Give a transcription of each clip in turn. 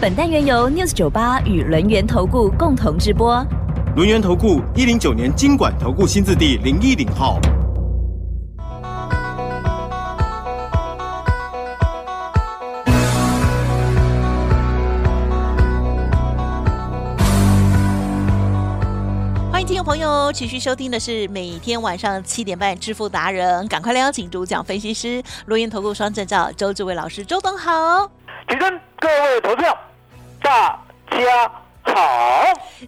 本单元由 News 九八与轮源投顾共同直播。轮源投顾一零九年经管投顾新字第零一零号。欢迎听众朋友持续收听的是每天晚上七点半致富达人，赶快来邀请主讲分析师录音投顾双证照周志伟老师，周董好。请跟各位投票，大家好。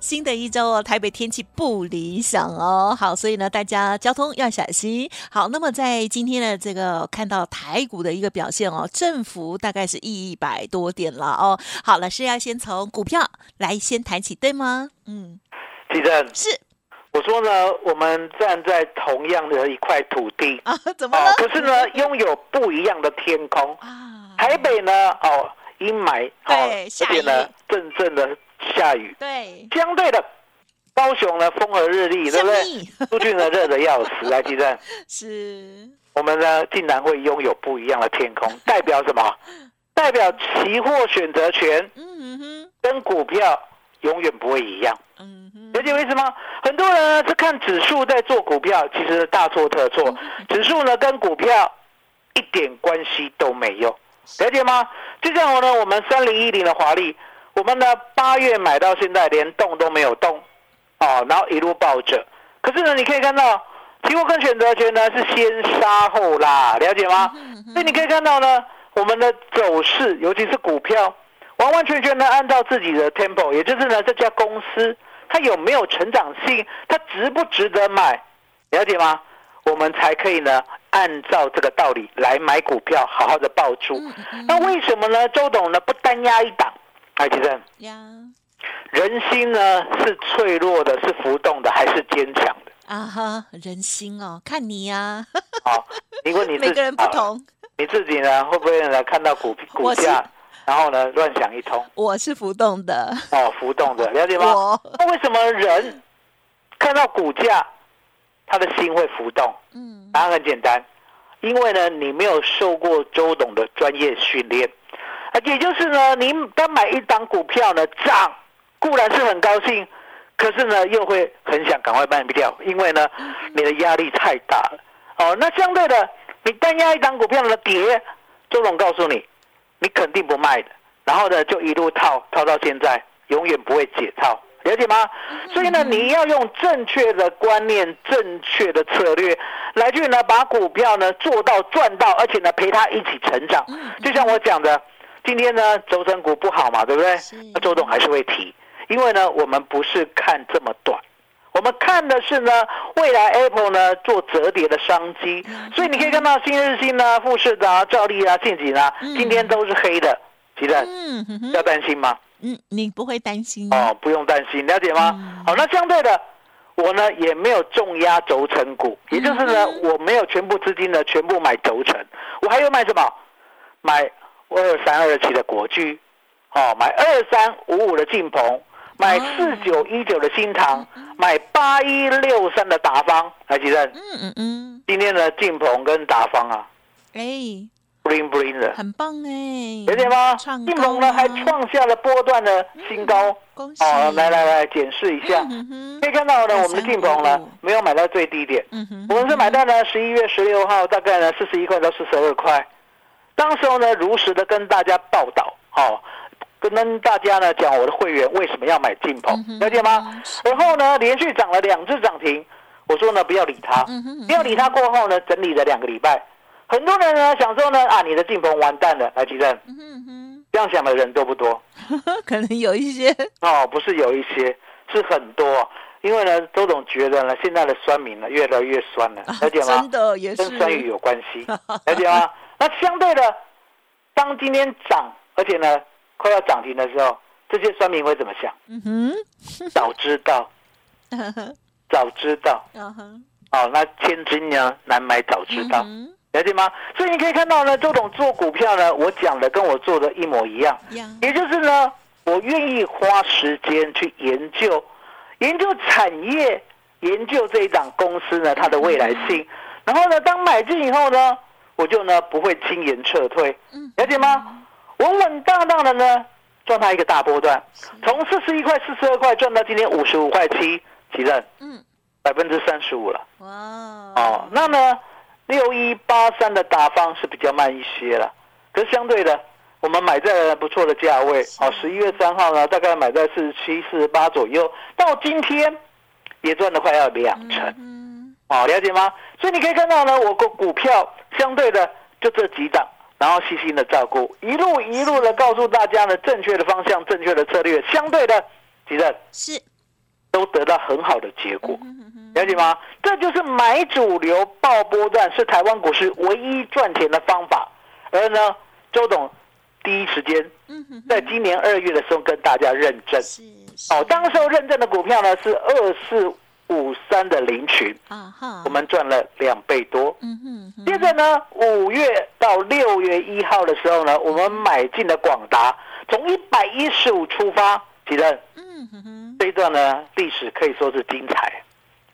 新的一周哦，台北天气不理想哦，好，所以呢，大家交通要小心。好，那么在今天的这个看到台股的一个表现哦，振幅大概是一百多点了哦。好了，是要先从股票来先谈起，对吗？嗯，记得是我说呢，我们站在同样的一块土地啊，怎么了？可是呢，拥有不一样的天空啊，台北呢，哦，阴霾，对而下雨且呢，阵阵的下雨。对，相对的，高雄呢，风和日丽，对不对？蜜出去呢，热的要死。来，记得是我们呢，竟然会拥有不一样的天空，代表什么？代表期货选择权嗯哼，跟股票永远不会一样。嗯哼，了解我意思吗？很多人呢是看指数在做股票，其实大错特错。指数呢跟股票一点关系都没有，了解吗？就像我呢，我们三零一零的华丽，我们呢八月买到现在连动都没有动，哦，然后一路抱着。可是呢，你可以看到，期货跟选择权呢是先杀后拉，了解吗？所以你可以看到呢，我们的走势，尤其是股票，完完全全的按照自己的 tempo，也就是呢这家公司它有没有成长性，它值不值得买，了解吗？我们才可以呢按照这个道理来买股票，好好的抱住。那为什么呢？周董呢不单压一档？哎，其实呀人心呢是脆弱的，是浮动的，还是坚强的？啊哈，人心哦，看你呀，好，因为你自每个人不好同。你自己呢会不会呢看到股股价，然后呢乱想一通？我是浮动的，哦，浮动的，了解吗？那为什么人看到股价，他的心会浮动？嗯答案很简单，因为呢，你没有受过周董的专业训练，啊，也就是呢，你单买一档股票呢涨，固然是很高兴，可是呢，又会很想赶快卖掉，因为呢，你的压力太大了。哦，那相对的，你单压一档股票呢跌，周董告诉你，你肯定不卖的，然后呢，就一路套套到现在，永远不会解套。了解吗？所以呢，你要用正确的观念、正确的策略，来去呢把股票呢做到赚到，而且呢陪它一起成长。就像我讲的，今天呢轴承股不好嘛，对不对？那周董还是会提，因为呢我们不是看这么短，我们看的是呢未来 Apple 呢做折叠的商机。所以你可以看到新日新啊、富士啊、兆利啊、信锦啊，今天都是黑的，其实嗯哼哼要担心吗？嗯，你不会担心。哦，不用担心，了解吗？嗯。好，那相对的，我呢也没有重压轴承股，也就是呢，我没有全部资金呢全部买轴承，我还有买什么？买二三二七的国巨，哦，买二三五五的晋鹏，买哦。四九一九的新塘，买八一六三的达方，来，吉正，嗯嗯嗯，今天的晋鹏跟达方啊哎，，bling bling 的，很棒哎，了解吗？创晋鹏呢还创下了波段的新高。恭喜哦，来来来，检视一下。可以看到呢，我们的进棚呢没有买到最低点，我们是买到呢十一月十六号，大概呢四十一块到四十二块。当时候呢，如实的跟大家报道，哦，跟大家呢讲我的会员为什么要买进棚嗯，哼了解吗？然后呢，连续涨了两只涨停，我说呢不要理它嗯哼，不要理它。过后呢，整理了两个礼拜，很多人呢想说呢啊，你的进棚完蛋了，来，吉正，嗯哼哼这样想的人多不多？可能有一些哦，不是有一些，是很多。因为呢，周总觉得呢，现在的酸民呢越来越酸了，了解吗真？的也是跟酸雨有关系，了解吗？那相对的，当今天涨，而且呢快要涨停的时候，这些酸民会怎么想？嗯哼，早知道，早知道，嗯哼，哦，那千金呢难买早知道，嗯了解吗？所以你可以看到呢，周董做股票呢，我讲的跟我做的一模一样，也就是呢，我愿意花时间去研究，研究产业，研究这一档公司呢它的未来性，然后呢，当买进以后呢，我就呢不会轻言撤退，嗯。了解吗？稳稳当当的呢，赚它一个大波段，从四十一块、四十二块赚到今天五十五块七，几任。嗯，百分之三十五了。哇，哦，那呢，六一八三的打方是比较慢一些了，可是相对的，我们买在了不错的价位。哦，十一月三号呢，大概买在四十七、四十八左右，到今天也赚了快要两成。嗯，哦，了解吗？所以你可以看到呢，我个股票相对的就这几档，然后细心的照顾，一路一路的告诉大家呢正确的方向、正确的策略，相对的，其实是，都得到很好的结果。嗯哼哼了解吗？这就是买主流爆波段，是台湾股市唯一赚钱的方法。而呢，周董第一时间在今年二月的时候跟大家认证。哦，当时候认证的股票呢是二四五三的林群，啊哈，我们赚了两倍多。嗯哼哼，接着呢，五月到六月一号的时候呢，我们买进了广达，从一百一十五出发，几任嗯哼哼，这一段呢历史可以说是精彩，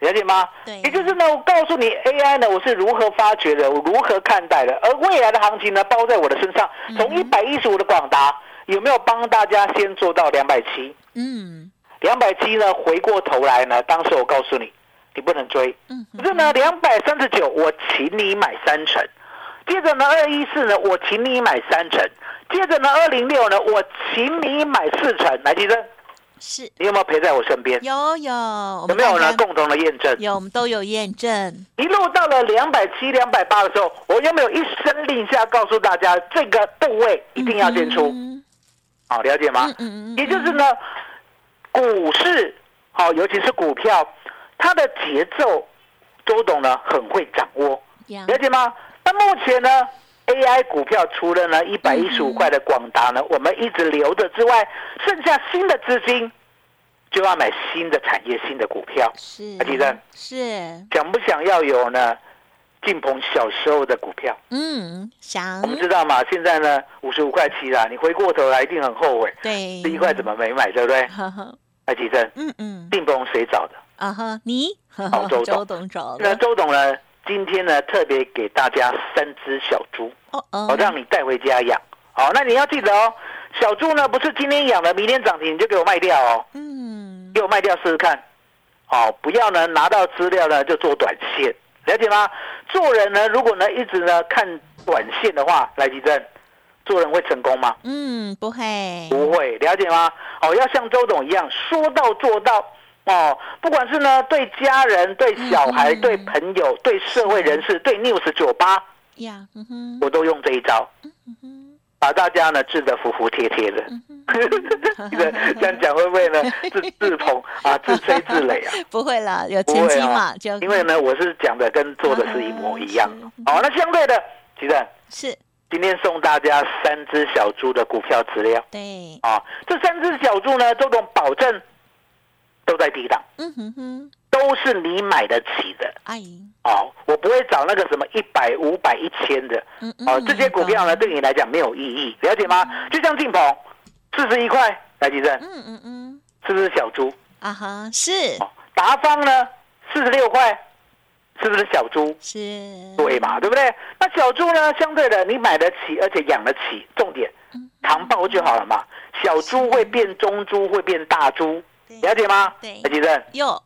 了解吗？对也就是呢，我告诉你 AI 呢，我是如何发掘的，我如何看待的，而未来的行情呢，包在我的身上。从一百一十五的广达有没有帮大家先做到两百七？嗯两百七呢，回过头来呢，当时我告诉你，你不能追。嗯可是呢，两百三十九，我请你买三成。接着呢，二一四呢，我请你买三成。接着呢，二零六呢，我请你买四成。来，吉生，是你有没有陪在我身边？有有，有没有呢共同的验证？有，我们都有验证，一路到了两百七、两百八的时候，我有没有一声令下告诉大家，这个部位一定要先出？嗯好，了解吗？嗯嗯，也就是呢，股市好，尤其是股票，它的节奏，周董呢很会掌握，呀了解吗？那目前呢，AI 股票除了呢一百一十五块的广达呢，我们一直留着之外，剩下新的资金就要买新的产业、新的股票。是阿吉生是，想不想要有呢？进鹏小时候的股票，嗯，想我们知道嘛？现在呢五十五块七啦，你回过头来一定很后悔，对这一块怎么没买，对不对？呵呵，艾奇正，嗯嗯，进鹏谁找的？啊哈，你好周董周董找那，周董呢？今天呢特别给大家三只小猪，哦让你带回家养。好，那你要记得哦，小猪呢不是今天养了，明天涨停你就给我卖掉哦，嗯，给我卖掉试试看。哦，不要呢拿到资料呢就做短线，了解吗？做人呢，如果呢一直呢看短线的话，来吉正，做人会成功吗？嗯，不会，不会，了解吗？哦，要像周董一样说到做到哦。不管是呢对家人、对小孩、对朋友、对社会人士、对 News 酒吧，呀，嗯，我都用这一招，嗯，把大家呢治得服服帖帖的。这样讲会不会呢？自自捧啊，自吹自擂啊？不会了，有不会啊前期嘛，就因为呢，我是讲的跟做的是一模一样嗯。好，那相对的，其实是今天送大家三只小猪的股票资料对，啊，这三只小猪呢，周董保证都在低档，嗯哼哼，都是你买得起的哎，哦。我不会找那个什么一百、五百、一千的嗯嗯，哦，这些股票呢懂对你来讲没有意义，了解吗？就像进鹏四十一块，来吉正嗯嗯嗯，是不是小猪？啊哈，是哦，达方呢四十六块，是不是小猪？是，对嘛，对不对？那小猪呢，相对的你买得起，而且养得起，重点嗯糖爆就好了嘛。小猪会变中猪，会变大猪，对了解吗？对哎，吉正，哟，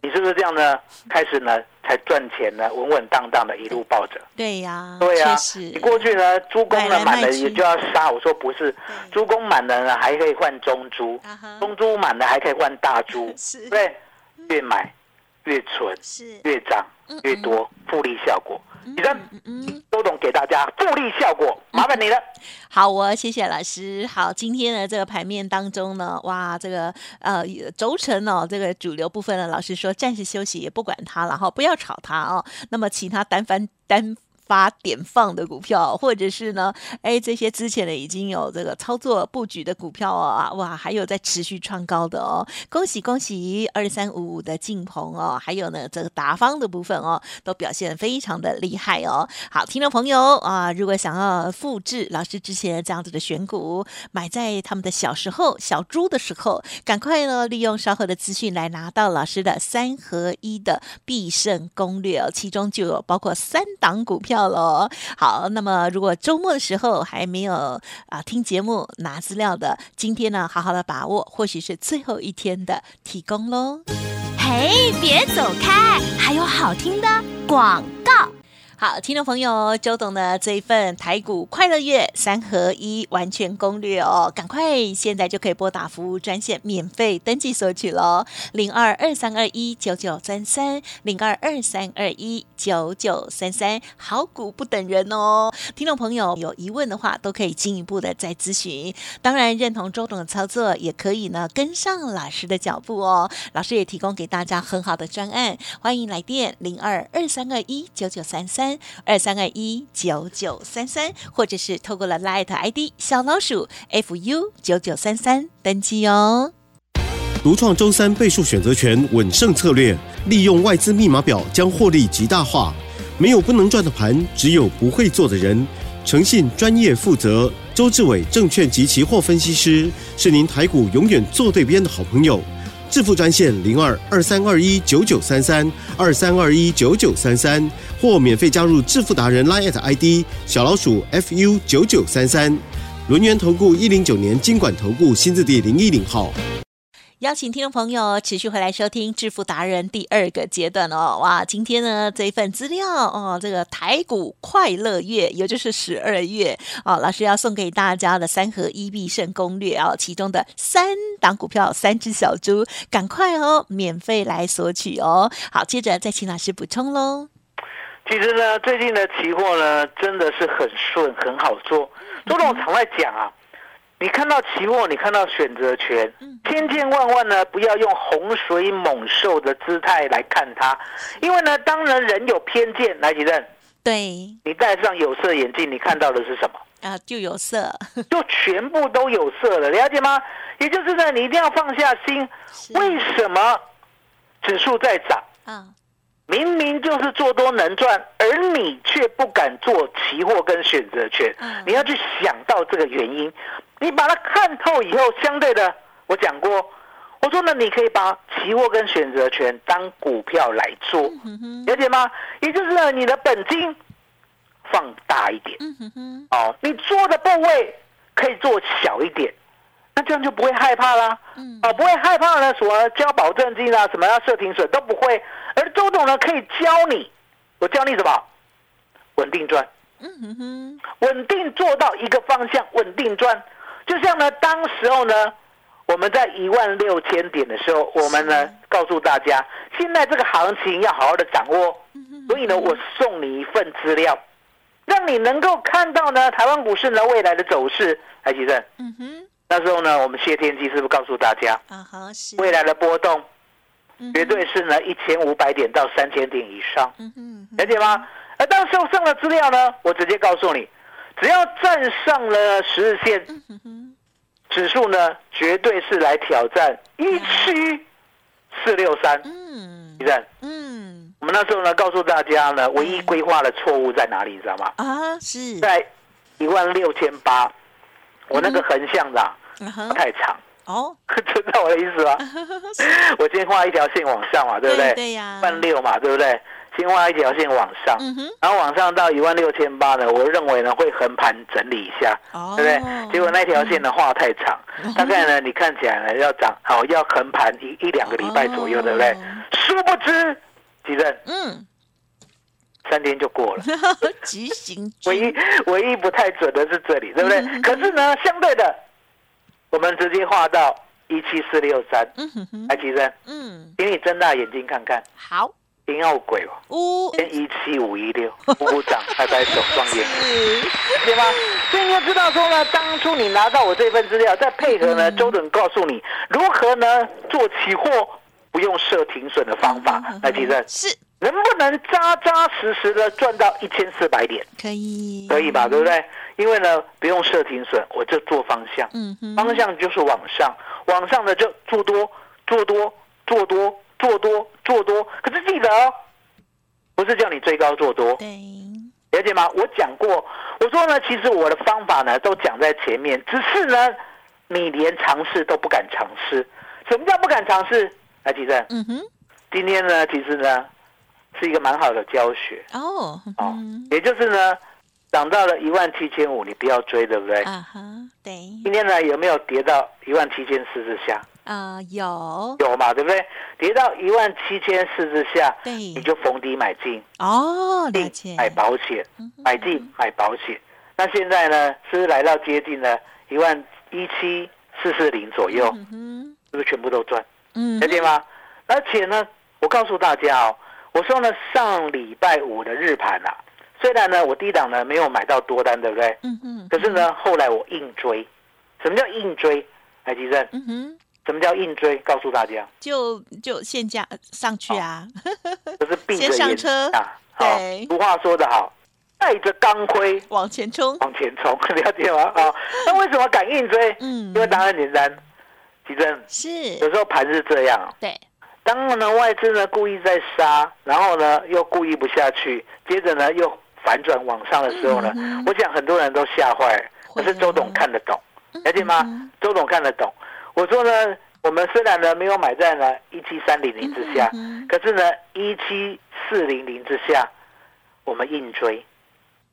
你是不是这样呢？开始呢才赚钱呢，稳稳当当的一路抱着。对呀，对呀、你过去呢，猪公呢满了也就要杀，我说不是，猪公满了呢还可以换中猪，中猪满了还可以换大猪，是对？越买越存，是越涨嗯越多，复利效果。以上嗯嗯，周董给大家复利效果，麻烦你了。好我，谢谢老师。好，今天的这个盘面当中呢，哇，这个呃轴承哦，这个主流部分呢，老师说暂时休息，也不管它了哈，不要炒它哦。那么其他单翻单。发点放的股票，或者是呢，哎，这些之前的已经有这个操作布局的股票啊，哇，还有在持续创高的哦，恭喜恭喜二三五五的晋鹏哦，还有呢这个达方的部分哦，都表现非常的厉害哦。好，听众朋友啊，如果想要复制老师之前这样子的选股，买在他们的小时候小猪的时候，赶快呢利用稍后的资讯来拿到老师的三合一的必胜攻略哦，其中就有包括三档股票喽。好，那么如果周末的时候还没有啊听节目拿资料的，今天呢好好的把握，或许是最后一天的提供喽。嘿，别走开，还有好听的广。好，听众朋友，周董的这一份台股快乐月三合一完全攻略哦，赶快现在就可以拨打服务专线免费登记索取喽，零二二三二一九九三三，零二二三二一九九三三，好股不等人哦。听众朋友有疑问的话，都可以进一步的再咨询。当然，认同周董的操作，也可以呢跟上老师的脚步哦。老师也提供给大家很好的专案，欢迎来电零二二三二一九九三三。二三二一九九三三，或者是透过了 Light ID 小老鼠 fu 九九三三登记哦。独创周三倍数选择权稳胜策略，利用外资密码表将获利极大化。没有不能赚的盘，只有不会做的人。诚信、专业、负责，周志伟证券及期货分析师是您台股永远做对边的好朋友。致富专线零二二三二一九九三三二三二一九九三三，或免费加入致富达人 Line ID 小老鼠 fu 九九三三，轮源投顾一零九年经管投顾新字第零一零号。邀请听众朋友持续回来收听《致富达人》第二个阶段哦，哇！今天呢这一份资料哦，这个台股快乐月，也就是十二月哦，老师要送给大家的三合一必胜攻略哦，其中的三档股票，三只小猪，赶快哦，免费来索取哦。好，接着再请老师补充喽。其实呢，最近的期货呢，真的是很顺，很好做。周总常在讲啊。你看到期货，你看到选择权，千千万万呢，不要用洪水猛兽的姿态来看它，因为呢，当然人有偏见，来几任，对，你戴上有色眼镜，你看到的是什么？啊，就有色，就全部都有色了，了解吗？也就是呢，你一定要放下心，为什么指数在涨？啊。明明就是做多能赚，而你却不敢做期货跟选择权。你要去想到这个原因，你把它看透以后，相对的，我讲过，我说呢，你可以把期货跟选择权当股票来做，了解吗？也就是呢，你的本金放大一点，哦，你做的部位可以做小一点。那这样就不会害怕啦，啊，不会害怕呢，什么交保证金啊，什么要设停损都不会。而周董呢，可以教你，我教你什么？稳定赚，嗯哼哼，稳定做到一个方向，稳定赚。就像呢，当时候呢，我们在一万六千点的时候，我们呢告诉大家，现在这个行情要好好的掌握。所以呢，我送你一份资料，让你能够看到呢，台湾股市呢未来的走势。海吉正，嗯哼。那时候呢，我们谢天机是不是告诉大家，啊好是未来的波动，绝对是呢一千五百点到三千点以上，嗯哼了解吗？而当时候上了资料呢，我直接告诉你，只要站上了十日线，指数呢绝对是来挑战一七四六三，嗯，李正，嗯，我们那时候呢告诉大家呢，唯一规划的错误在哪里，你知道吗？啊，是。在一万六千八。我那个横向的太长。哦，知道我的意思吗？我今天画一条线往上嘛，对不对？对呀，万六嘛，对不对？先画一条线往上，然后往上到一万六千八呢，我认为呢会横盘整理一下，对不对？结果那条线呢画太长，大概呢你看起来呢要涨，好要横盘一一两个礼拜左右，对不对？殊不知，几任？嗯。三天就过了，急行。唯一唯一不太准的是这里，对不对？可是呢，相对的，我们直接画到一七四六三。来，吉生，嗯，请你睁大眼睛看看。好，挺要鬼哦。一七五一六，鼓鼓掌，拍拍手，双眼，对吗？所以你要知道说呢，当初你拿到我这份资料，再配合呢，周总告诉你如何呢做期货不用设停损的方法。来，提升，是。能不能扎扎实实的赚到一千四百点？可以，可以吧？对不对？因为呢，不用设停损，我就做方向，嗯，方向就是往上，往上的就做多，做多，做多，做多，做多。可是记得哦，不是叫你追高做多，对，了解吗？我讲过，我说呢，其实我的方法呢都讲在前面，只是呢，你连尝试都不敢尝试。什么叫不敢尝试？来，吉正，嗯哼，今天呢，其实呢是一个蛮好的教学哦，哦嗯，也就是呢，涨到了一万七千五，你不要追，对不对？啊哈，对，今天呢有没有跌到一万七千四之下？啊，有，有嘛，对不对？跌到一万七千四之下，对你，就逢低买进，哦，了进解，买保险，买进买保险。那现在呢，是不是来到接近了一万一七四四零左右？嗯哼，是不是全部都赚？嗯，了解吗？而且呢，我告诉大家哦，我说呢，上礼拜五的日盘啊，虽然呢我低档呢没有买到多单，对不对？嗯哼，可是呢，后来我硬追。什么叫硬追？海基正，嗯哼，什么叫硬追？告诉大家，就就现价上去啊，就是闭着先上眼车啊。好对，俗话说得好，带着钢盔往前冲，往前冲，了解吗？啊，那为什么敢硬追？嗯，因为答案很简单，其正是，有时候盘是这样，对，当呢外资呢故意在杀，然后呢又故意不下去，接着呢又反转往上的时候呢，嗯我想很多人都吓坏了。可是周董啊看得懂，了解吗？嗯周董看得懂。我说呢，我们虽然呢没有买在呢一七三零零之下，嗯可是呢一七四零零之下，我们硬追。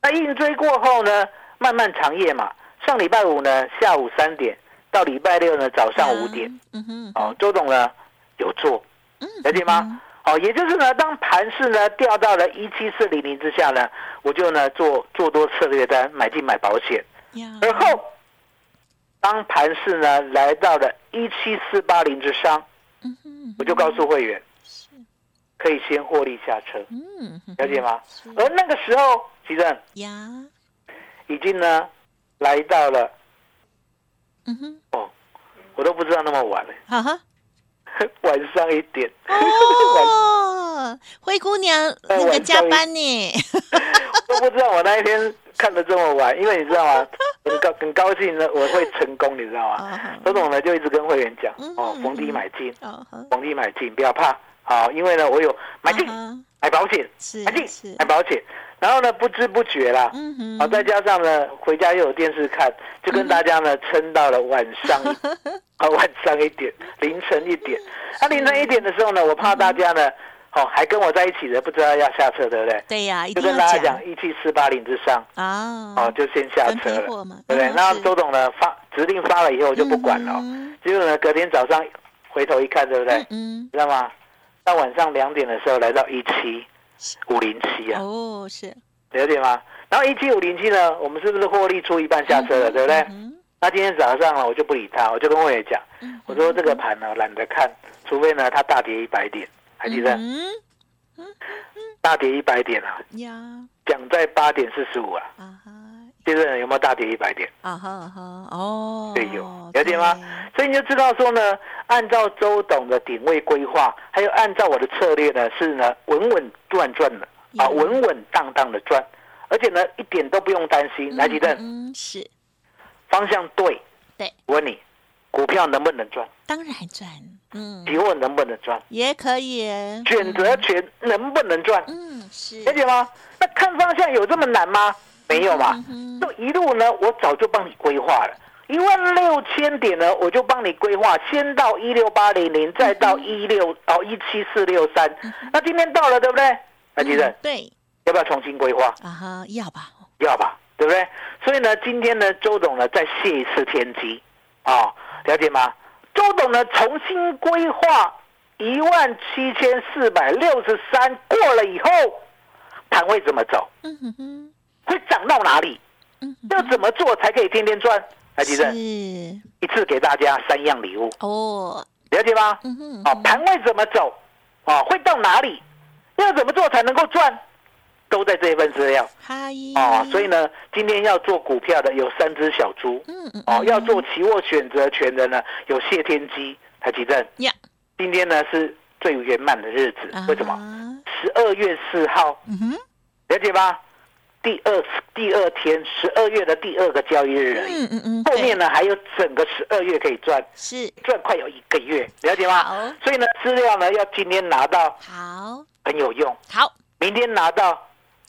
那硬追过后呢，漫漫长夜嘛，上礼拜五呢下午三点到礼拜六呢早上五点，，嗯哼，哦，周董呢有做，嗯了解吗？哦，也就是呢，当盘势呢掉到了一七四零零之下呢，我就呢做做多策略单，买进买保险。呀，而后，当盘势呢来到了一七四八零之上，我就告诉会员，可以先获利下车，了解吗？而那个时候，其正呀，已经呢来到了嗯哼，哦，我都不知道那么晚了，晚上一点，哦，灰姑娘哎那个加班呢，都不知道我那一天看的这么晚，因为你知道吗？很高很高兴呢，我会成功，你知道吗？啊周总呢就一直跟会员讲嗯哦，嗯逢低买进，逢低买进，不要怕，好，因为呢我有买进买保险。是买进买，保险，然后呢不知不觉啦，好，再加上呢回家又有电视看，就跟大家呢撑到了晚上一，啊晚上一点，凌晨一点。那凌晨一点的时候呢，我怕大家呢，哦还跟我在一起的不知道要下车，对不对？对呀，一就跟大家讲一七四八零之上，啊，哦就先下分车了，对不对？那周董呢发指令发了以后我就不管了哦，嗯结果呢隔天早上回头一看，对不对？嗯知道吗？到晚上两点的时候来到一七五零七嗯，啊，哦，是了解吗？然后一七五零七呢，我们是不是获利出一半下车了，对不对？嗯那今天早上呢，我就不理他，我就跟魏爷讲，嗯我说这个盘呢懒得看，除非呢它大跌一百点，还记得？嗯大跌一百点啊，呀，讲在八点四十五啊，啊哈，现在有没有大跌一百点？啊哈啊哈，哦，对有了解吗？所以你就知道说呢，按照周董的点位规划，还有按照我的策略呢，是呢稳稳赚赚的。啊，嗯稳稳当当的赚，而且呢一点都不用担心。对来，吉正，嗯，是，方向对，对，我问你，股票能不能赚？当然赚，嗯，期货能不能赚？也可以，选择权能不能赚？嗯，是，了解吗？那看方向有这么难吗？没有嘛。就一路呢，我早就帮你规划了，一万六千点呢，我就帮你规划，先到一六八零零，再到一六哦一七四六三。那今天到了，对不对？那记得嗯对，要不要重新规划？啊哈，要吧，要吧，对不对？所以呢，今天呢，周董呢再泄一次天机啊、了解吗？周董呢重新规划一万七千四百六十三过了以后，盘会怎么走？嗯哼哼，会涨到哪里？嗯，要怎么做才可以天天赚？来，吉正，是，一次给大家三样礼物，哦，了解吗？嗯哼，啊，盘会怎么走？啊，会到哪里？要怎么做才能够赚？都在这一份资料。嗨，啊。所以呢，今天要做股票的有三只小猪。嗯嗯，哦，嗯。要做期货选择权的呢有谢天机、台积电。呀，今天呢是最圆满的日子，为什么？啊十十二月四号，嗯哼，了解吧？第二第二天，十二月的第二个交易日而已，嗯嗯嗯，后面呢还有整个十二月可以赚，是。赚快有一个月，了解吗？所以呢，资料呢要今天拿到好。很有用，好，明天拿到，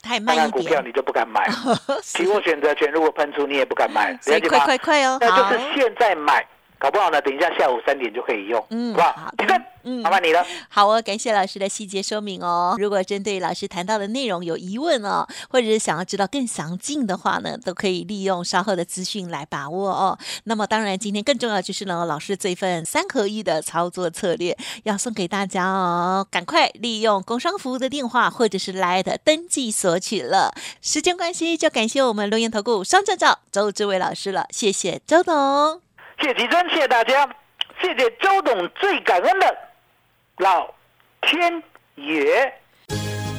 太当慢一点，股票你就不敢买，是。期货选择权如果喷出你也不敢买，所以快？快快哦，那就是现在买，搞不好呢，等一下下午三点就可以用，嗯好不好好？的起身，嗯麻烦你了。好哦，感谢老师的细节说明哦。如果针对老师谈到的内容有疑问哦，或者是想要知道更详尽的话呢，都可以利用稍后的资讯来把握哦。那么当然，今天更重要就是呢，老师这份三合一的操作策略要送给大家哦，赶快利用工商服务的电话或者是来的登记索取了。时间关系，就感谢我们留言投顾双证照周志伟老师了，谢谢周董。谢谢吉珍，谢谢大家，谢谢周董，最感恩的老天爷。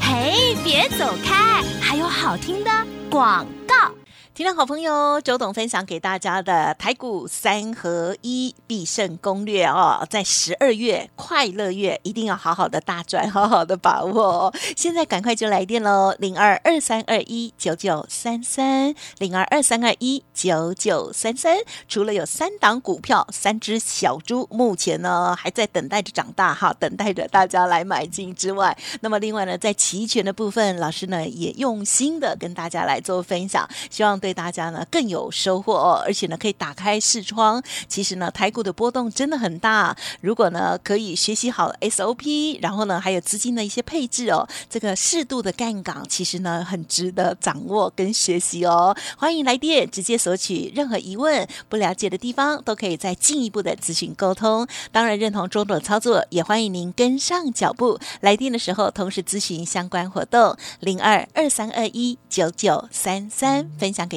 嘿，别走开，还有好听的广告。听众好朋友，周董分享给大家的台股三合一必胜攻略哦，在十二月快乐月一定要好好的大赚，好好的把握哦。现在赶快就来电喽，零二二三二一九九三三，零二二三二一九九三三。除了有三档股票，三只小猪目前呢还在等待着长大哈，等待着大家来买进之外，那么另外呢，在期权的部分，老师呢也用心的跟大家来做分享，希望对对大家呢更有收获哦，而且呢可以打开视窗。其实呢，台股的波动真的很大，如果呢可以学习好 SOP，然后呢还有资金的一些配置哦，这个适度的干港，其实呢很值得掌握跟学习哦。欢迎来电直接索取，任何疑问不了解的地方都可以再进一步的咨询沟通。当然认同周董的操作，也欢迎您跟上脚步。来电的时候同时咨询相关活动，零二二三二一九九三三，分享给